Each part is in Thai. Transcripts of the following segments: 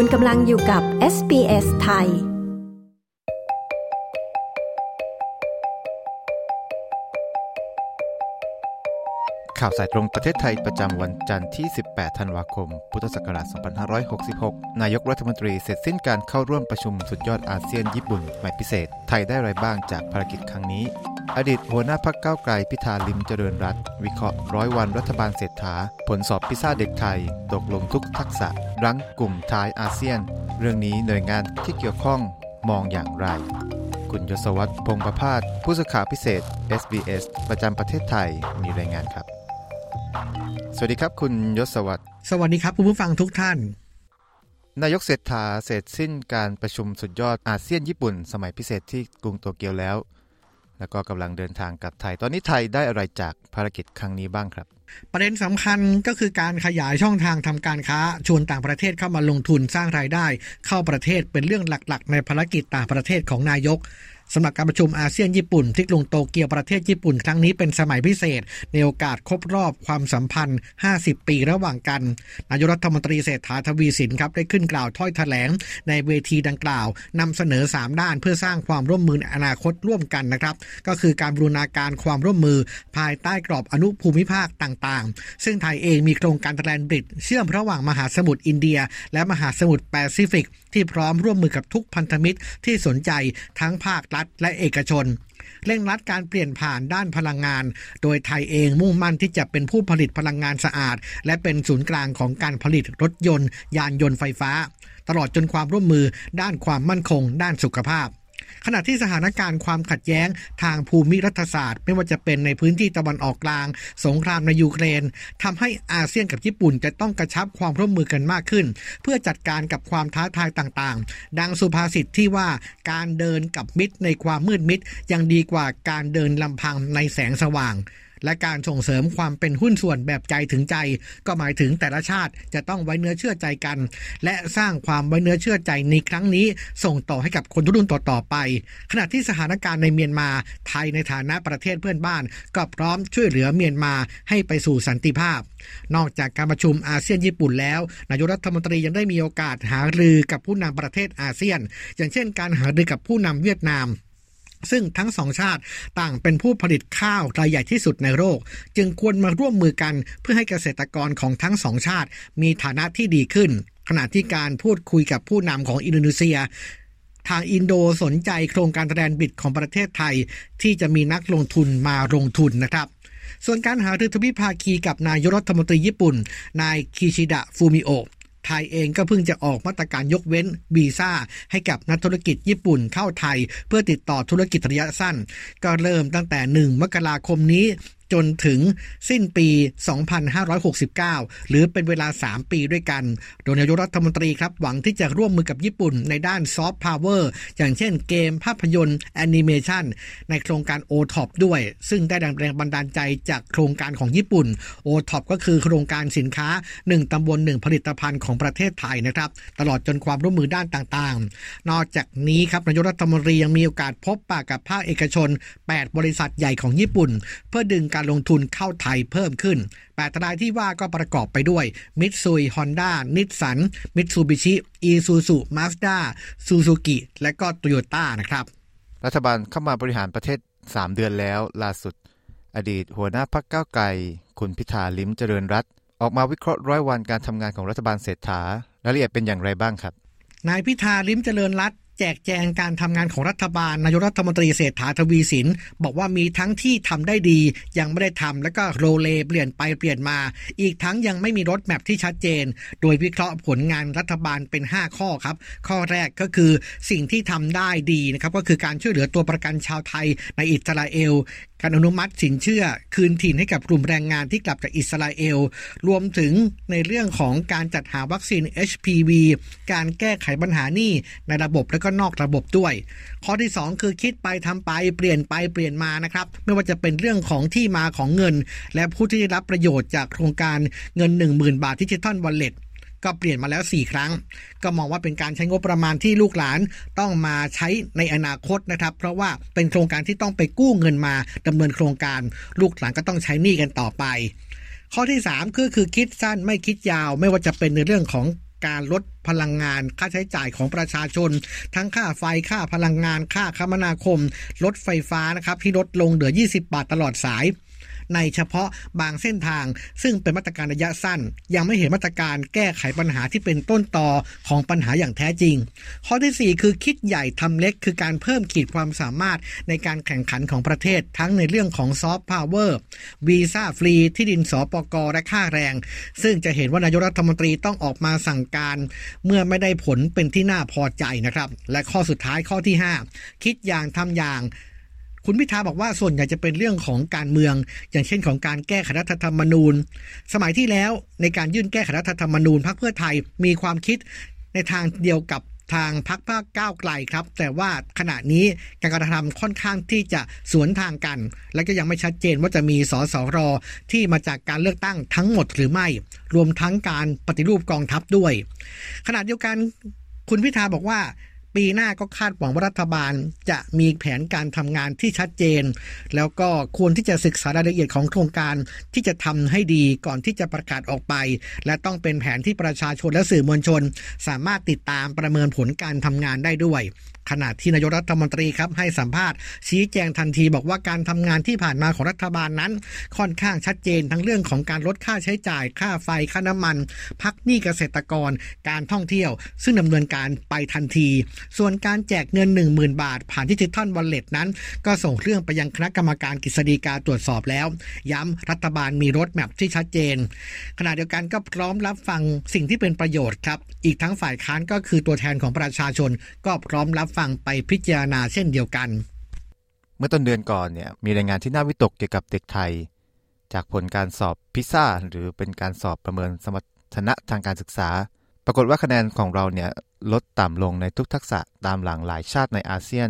คุณกำลังอยู่กับ SBS ไทย ข่าวสายตรงประเทศไทยประจำวันจันทร์ที่ 18 ธันวาคม พุทธศักราช 2566 นายกรัฐมนตรีเสร็จสิ้นการเข้าร่วมประชุมสุดยอดอาเซียนญี่ปุ่นหมายพิเศษ ไทยได้อะไรบ้างจากภารกิจครั้งนี้ อดีตหัวหน้าพักเก้าไกลพิธาลิมเจริญรัตวิเคราะห์ร้อยวันรัฐบาลเศรษฐา ผลสอบพิซซ่าเด็กไทย ตกลงทุกทักษะ รั้งกลุ่มท้ายอาเซียน เรื่องนี้หน่วยงานที่เกี่ยวข้องมองอย่างไร คุณยศวัตรพงประพาสผู้สื่อข่าวพิเศษ SBS ประจำประเทศไทยมีรายงานครับ สวัสดีครับ คุณยศวัตรสวัสดีครับคุณผู้ฟังทุกท่านนายกเศรษฐาเสร็จสิ้นการประชุมสุดยอดอาเซียนญี่ปุ่น สมัยพิเศษที่กรุงโตเกียวแล้ว แล้วก็กำลังเดินทางกลับไทย ตอนนี้ไทยได้อะไรจากภารกิจครั้งนี้บ้างครับ ประเด็นสำคัญก็คือการขยายช่องทางทำการค้า ชวนต่างประเทศเข้ามาลงทุนสร้างรายได้ เข้าประเทศเป็นเรื่องหลักๆ ในภารกิจต่างประเทศของนายก สำหรับการประชุมอาเซียนญี่ปุ่นที่กรุงโตเกียวประเทศญี่ปุ่นครั้งนี้เป็นสมัยพิเศษ ในโอกาสครบรอบความสัมพันธ์ 50 ปีระหว่างกัน นายรัฐมนตรีเศรษฐาทวีสินครับได้ขึ้นกล่าวถ้อยแถลง ในเวทีดังกล่าวนำเสนอ 3 ด้านเพื่อสร้างความร่วมมืออนาคตร่วมกันนะครับ ก็คือการบูรณาการความร่วมมือภายใต้กรอบอนุภูมิภาคต่างๆ ซึ่งไทยเองมีโครงการแลนบริดเชื่อมระหว่างมหาสมุทรอินเดีย และมหาสมุทรแปซิฟิก ที่พร้อมร่วมมือกับทุกพันธมิตรที่สนใจทั้งภาครัฐและเอกชน เร่งรัดการเปลี่ยนผ่านด้านพลังงาน โดยไทยเองมุ่งมั่นที่จะเป็นผู้ผลิตพลังงานสะอาด และเป็นศูนย์กลางของการผลิตรถยนต์ ยานยนต์ไฟฟ้า ตลอดจนความร่วมมือด้านความมั่นคง ด้านสุขภาพ ขณะที่สถานการณ์ความขัดแย้งทางภูมิรัฐศาสตร์ ไม่ว่าจะเป็นในพื้นที่ตะวันออกกลาง สงครามในยูเครนทำให้อาเซียนกับญี่ปุ่นจะต้องกระชับความร่วมมือกันมากขึ้น เพื่อจัดการกับความท้าทายต่างๆ ดังสุภาษิตที่ว่าการเดินกับมิตรในความมืดมิดยังดีกว่าการเดินลำพังในแสงสว่าง และการส่งเสริมความเป็นหุ้นส่วนแบบใจถึงใจ ก็หมายถึงแต่ละชาติจะต้องไว้เนื้อเชื่อใจกัน และสร้างความไว้เนื้อเชื่อใจในครั้งนี้ ส่งต่อให้กับคนรุ่นต่อๆไป ขณะที่สถานการณ์ในเมียนมาไทยในฐานะประเทศเพื่อนบ้าน ก็พร้อมช่วยเหลือเมียนมาให้ไปสู่สันติภาพ นอกจากการประชุมอาเซียนญี่ปุ่นแล้ว นายกรัฐมนตรียังได้มีโอกาสหารือกับผู้นำประเทศอาเซียน อย่างเช่น การหารือกับผู้นำเวียดนาม ซึ่งทั้งสองชาติต่างเป็นผู้ผลิตข้าวรายใหญ่ที่สุดในโลกจึงควรมาร่วมมือกันเพื่อให้เกษตรกรของทั้งสองชาติ มีฐานะที่ดีขึ้น ขณะที่การพูดคุยกับผู้นำของอินโดนีเซีย ทางอินโดสนใจโครงการแทนบิดของประเทศไทย ที่จะมีนักลงทุนมาลงทุนนะครับส่วนการหารือทวิภาคีกับนายรัฐมนตรีญี่ปุ่น นายคิชิดะฟูมิโอะ ไทยเองก็เพิ่งจะออกมาตรการยกเว้นวีซ่าให้กับนักธุรกิจญี่ปุ่นเข้าไทย เพื่อติดต่อธุรกิจระยะสั้น ก็เริ่มตั้งแต่ 1 มกราคมนี้ จนถึงสิ้นปี 2569 หรือเป็นเวลา 3 ปีด้วยกัน โดยนายกรัฐมนตรีครับหวังที่จะร่วมมือกับญี่ปุ่นในด้านซอฟต์พาวเวอร์อย่างเช่นเกมภาพยนตร์แอนิเมชันในโครงการ o t o p ด้วย ซึ่งได้แรงบันดาลใจจากโครงการของญี่ปุ่น o t o p ก็คือโครงการสินค้า 1 ตำบล 1 ผลิตภัณฑ์ของประเทศไทยนะครับ ตลอดจนความร่วมมือด้านต่างๆ นอกจากนี้ครับนายกรัฐมนตรียังมีโอกาสพบปะกับภาคเอกชน 8 บริษัทใหญ่ของญี่ปุ่น เพื่อดึงการลงทุนเข้าไทยเพิ่มขึ้นแปดรายที่ว่าก็ประกอบไปด้วยมิตซุยฮอนด้านิสสันมิตซูบิชิอีซูซูมาสด้าซูซูกิและก็โตโยต้านะครับ รัฐบาลเข้ามาบริหารประเทศ 3 เดือนแล้ว ล่าสุด อดีตหัวหน้าพักเก้าไกล คุณพิธาลิ้มเจริญรัตออกมาวิเคราะห์ร้อยวันการทำงานของรัฐบาลเศรษฐารายละเอียดเป็นอย่างไรบ้างครับนายพิธาลิ้มเจริญรัตแจกแจงการทำงานของรัฐบาลนายกรัฐมนตรีเศรษฐาทวีสิน บอกว่ามีทั้งที่ทำได้ดี ยังไม่ได้ทำแล้วก็โรเลเปลี่ยนไปเปลี่ยนมา อีกทั้งยังไม่มีรถแมพที่ชัดเจน โดยวิเคราะห์ผลงานรัฐบาลเป็น 5 ข้อครับ ข้อแรกก็คือสิ่งที่ทำได้ดีนะครับก็คือการช่วยเหลือตัวประกันชาวไทยในอิสราเอล การอนุมัติสินเชื่อคืนถิ่นให้กับกลุ่มแรงงานที่กลับจากอิสราเอล รวมถึงในเรื่องของการจัดหาวัคซีน HPV การแก้ไขปัญหานี้ในระบบและก็นอกระบบด้วย ข้อที่ 2 คือคิดไปทำไปเปลี่ยนไปเปลี่ยนมานะครับ ไม่ว่าจะเป็นเรื่องของที่มาของเงิน และผู้ที่ได้รับประโยชน์จากโครงการเงิน 10,000 บาทดิจิทัลวอลเล็ต ก็เปลี่ยนมาแล้ว 4 ครั้ง ก็มองว่าเป็นการใช้งบประมาณที่ลูกหลานต้องมาใช้ในอนาคตนะครับ เพราะว่าเป็นโครงการที่ต้องไปกู้เงินมาดำเนินโครงการ ลูกหลานก็ต้องใช้หนี้กันต่อไป ข้อที่3ก็คือคิดสั้นไม่คิดยาว ไม่ว่าจะเป็นในเรื่องของการลดพลังงานค่าใช้จ่ายของประชาชน ทั้งค่าไฟค่าพลังงานค่าคมนาคม ลดไฟฟ้านะครับที่ลดลงเหลือ 20 บาทตลอดสาย ในเฉพาะบางเส้นทาง ซึ่งเป็นมาตรการระยะสั้น ยังไม่เห็นมาตรการแก้ไขปัญหาที่เป็นต้นตอของปัญหาอย่างแท้จริง ข้อที่ 4 คือคิดใหญ่ทำเล็ก คือการเพิ่มขีดความสามารถในการแข่งขันของประเทศ ทั้งในเรื่องของซอฟต์พาวเวอร์วีซ่าฟรีที่ดิน ส.ป.ก.และค่าแรง ซึ่งจะเห็นว่านายกรัฐมนตรีต้องออกมาสั่งการ เมื่อไม่ได้ผลเป็นที่น่าพอใจนะครับ และข้อสุดท้ายข้อที่ 5 คิดอย่างทำอย่าง คุณพิธาบอกว่าส่วนใหญ่จะเป็นเรื่องของการเมือง อย่างเช่นของการแก้ไขรัฐธรรมนูญ สมัยที่แล้วในการยื่นแก้ไขรัฐธรรมนูญพรรคเพื่อไทยมีความคิดในทางเดียวกับทางพรรคภาคก้าวไกลครับ แต่ว่าขณะนี้การกระทำค่อนข้างที่จะสวนทางกัน และก็ยังไม่ชัดเจนว่าจะมีสสรที่มาจากการเลือกตั้งทั้งหมดหรือไม่ รวมทั้งการปฏิรูปกองทัพด้วย ขณะเดียวกันคุณพิธาบอกว่า ปีหน้าก็คาดหวังว่ารัฐบาลจะมีแผนการทำงานที่ชัดเจน แล้วก็ควรที่จะศึกษารายละเอียดของโครงการที่จะทำให้ดีก่อนที่จะประกาศออกไป และต้องเป็นแผนที่ประชาชนและสื่อมวลชน สามารถติดตามประเมินผลการทำงานได้ด้วย ขณะที่นายกรัฐมนตรีครับให้สัมภาษณ์ชี้แจงทันทีบอกว่าการทำงานที่ผ่านมาของรัฐบาลนั้น ค่อนข้างชัดเจนทั้งเรื่องของการลดค่าใช้จ่าย ค่าไฟค่าน้ำมัน พักหนี้เกษตรกร การท่องเที่ยว ซึ่งดำเนินการไปทันที ส่วนการแจกเงิน 10,000 บาท ผ่านดิจิทัลวอลเล็ตนั้น ก็ส่งเรื่องไปยังคณะกรรมการกฤษฎีกาตรวจสอบแล้ว ย้ำรัฐบาลมีรถแมพที่ชัดเจน ขณะเดียวกันก็พร้อมรับฟังสิ่งที่เป็นประโยชน์ครับอีกทั้งฝ่ายค้านก็คือตัวแทนของประชาชนก็พร้อมรับฟังไปพิจารณาเช่นเดียวกัน เมื่อต้นเดือนก่อนเนี่ยมีรายงานที่น่าวิตกเกี่ยวกับเด็กไทย จากผลการสอบพิซซ่าหรือเป็นการสอบประเมินสมรรถนะทางการศึกษา ปรากฏว่าคะแนนของเราเนี่ยลดต่ำลงในทุกทักษะตามหลังหลายชาติในอาเซียน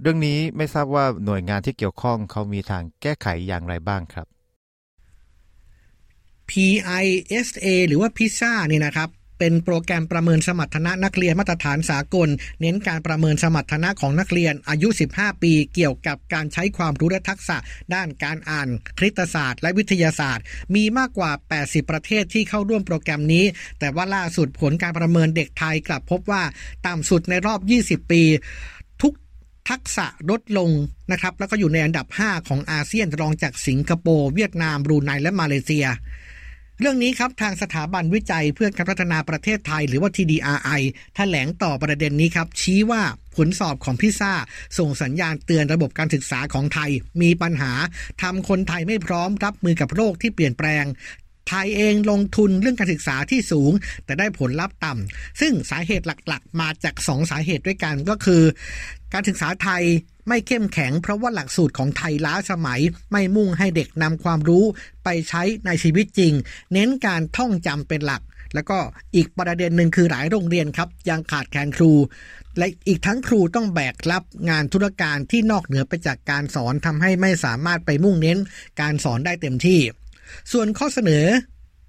เรื่องนี้ไม่ทราบว่าหน่วยงานที่เกี่ยวข้องเขามีทางแก้ไขอย่างไรบ้างครับ PISA หรือว่าพิซซ่านี่นะครับ เป็นโปรแกรมประเมินสมรรถนะนักเรียนมาตรฐานสากล เน้นการประเมินสมรรถนะของนักเรียนอายุ 15 ปี เกี่ยวกับการใช้ความรู้และทักษะ ด้านการอ่านคณิตศาสตร์ และวิทยาศาสตร์ มีมากกว่า 80 ประเทศที่เข้าร่วมโปรแกรมนี้ แต่ว่าล่าสุดผลการประเมินเด็กไทยกลับพบว่าต่ำสุดในรอบ 20 ปีทุกทักษะลดลงนะครับ แล้วก็อยู่ในอันดับ 5 ของอาเซียนรองจากสิงคโปร์ เวียดนามบรูไนและมาเลเซีย เรื่องนี้ครับทางสถาบันวิจัยเพื่อการพัฒนาประเทศไทย หรือว่า TDRI แถลงต่อประเด็นนี้ครับ ชี้ว่าผลสอบของพิซ่า ส่งสัญญาณเตือนระบบการศึกษาของไทย มีปัญหาทำคนไทยไม่พร้อมรับมือกับโรคที่เปลี่ยนแปลงไทยเองลงทุนเรื่องการศึกษาที่สูง แต่ได้ผลลัพธ์ต่ำซึ่งสาเหตุหลักๆ มาจากสองสาเหตุด้วยกันก็คือ การศึกษาไทย ไม่เข้มแข็งเพราะว่าหลักสูตรของไทยล้าสมัย ไม่มุ่งให้เด็กนำความรู้ไปใช้ในชีวิตจริง เน้นการท่องจำเป็นหลัก แล้วก็อีกประเด็นหนึ่งคือหลายโรงเรียนครับ ยังขาดแคลนครู และอีกทั้งครูต้องแบกรับงานธุรการที่นอกเหนือไปจากการสอนทำให้ไม่สามารถไปมุ่งเน้น การสอนได้เต็มที่ ส่วนข้อเสนอ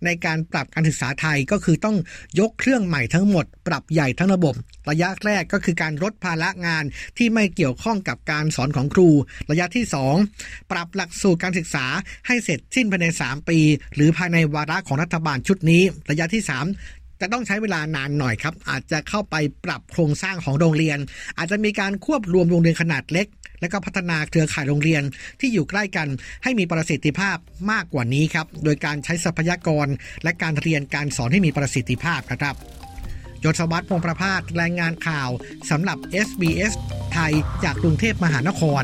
ในการปรับการศึกษาไทยก็คือต้องยกเครื่องใหม่ทั้งหมด ปรับใหญ่ทั้งระบบ ระยะแรกก็คือการลดภาระงานที่ไม่เกี่ยวข้องกับการสอนของครู ระยะที่ 2 ปรับหลักสูตรการศึกษาให้เสร็จสิ้นภายใน 3 ปี หรือภายในวาระของรัฐบาลชุดนี้ ระยะที่ 3 จะต้องใช้เวลานานหน่อยครับ อาจจะเข้าไปปรับโครงสร้างของโรงเรียน อาจจะมีการควบรวมโรงเรียนขนาดเล็ก และก็พัฒนาเครือข่ายโรงเรียนที่อยู่ใกล้กัน ให้มีประสิทธิภาพมากกว่านี้ครับ โดยการใช้ทรัพยากร และการเรียนการสอนให้มีประสิทธิภาพนะครับยศวัตรพงประพาสรายงานข่าวสำหรับ SBS ไทยจากกรุงเทพมหานคร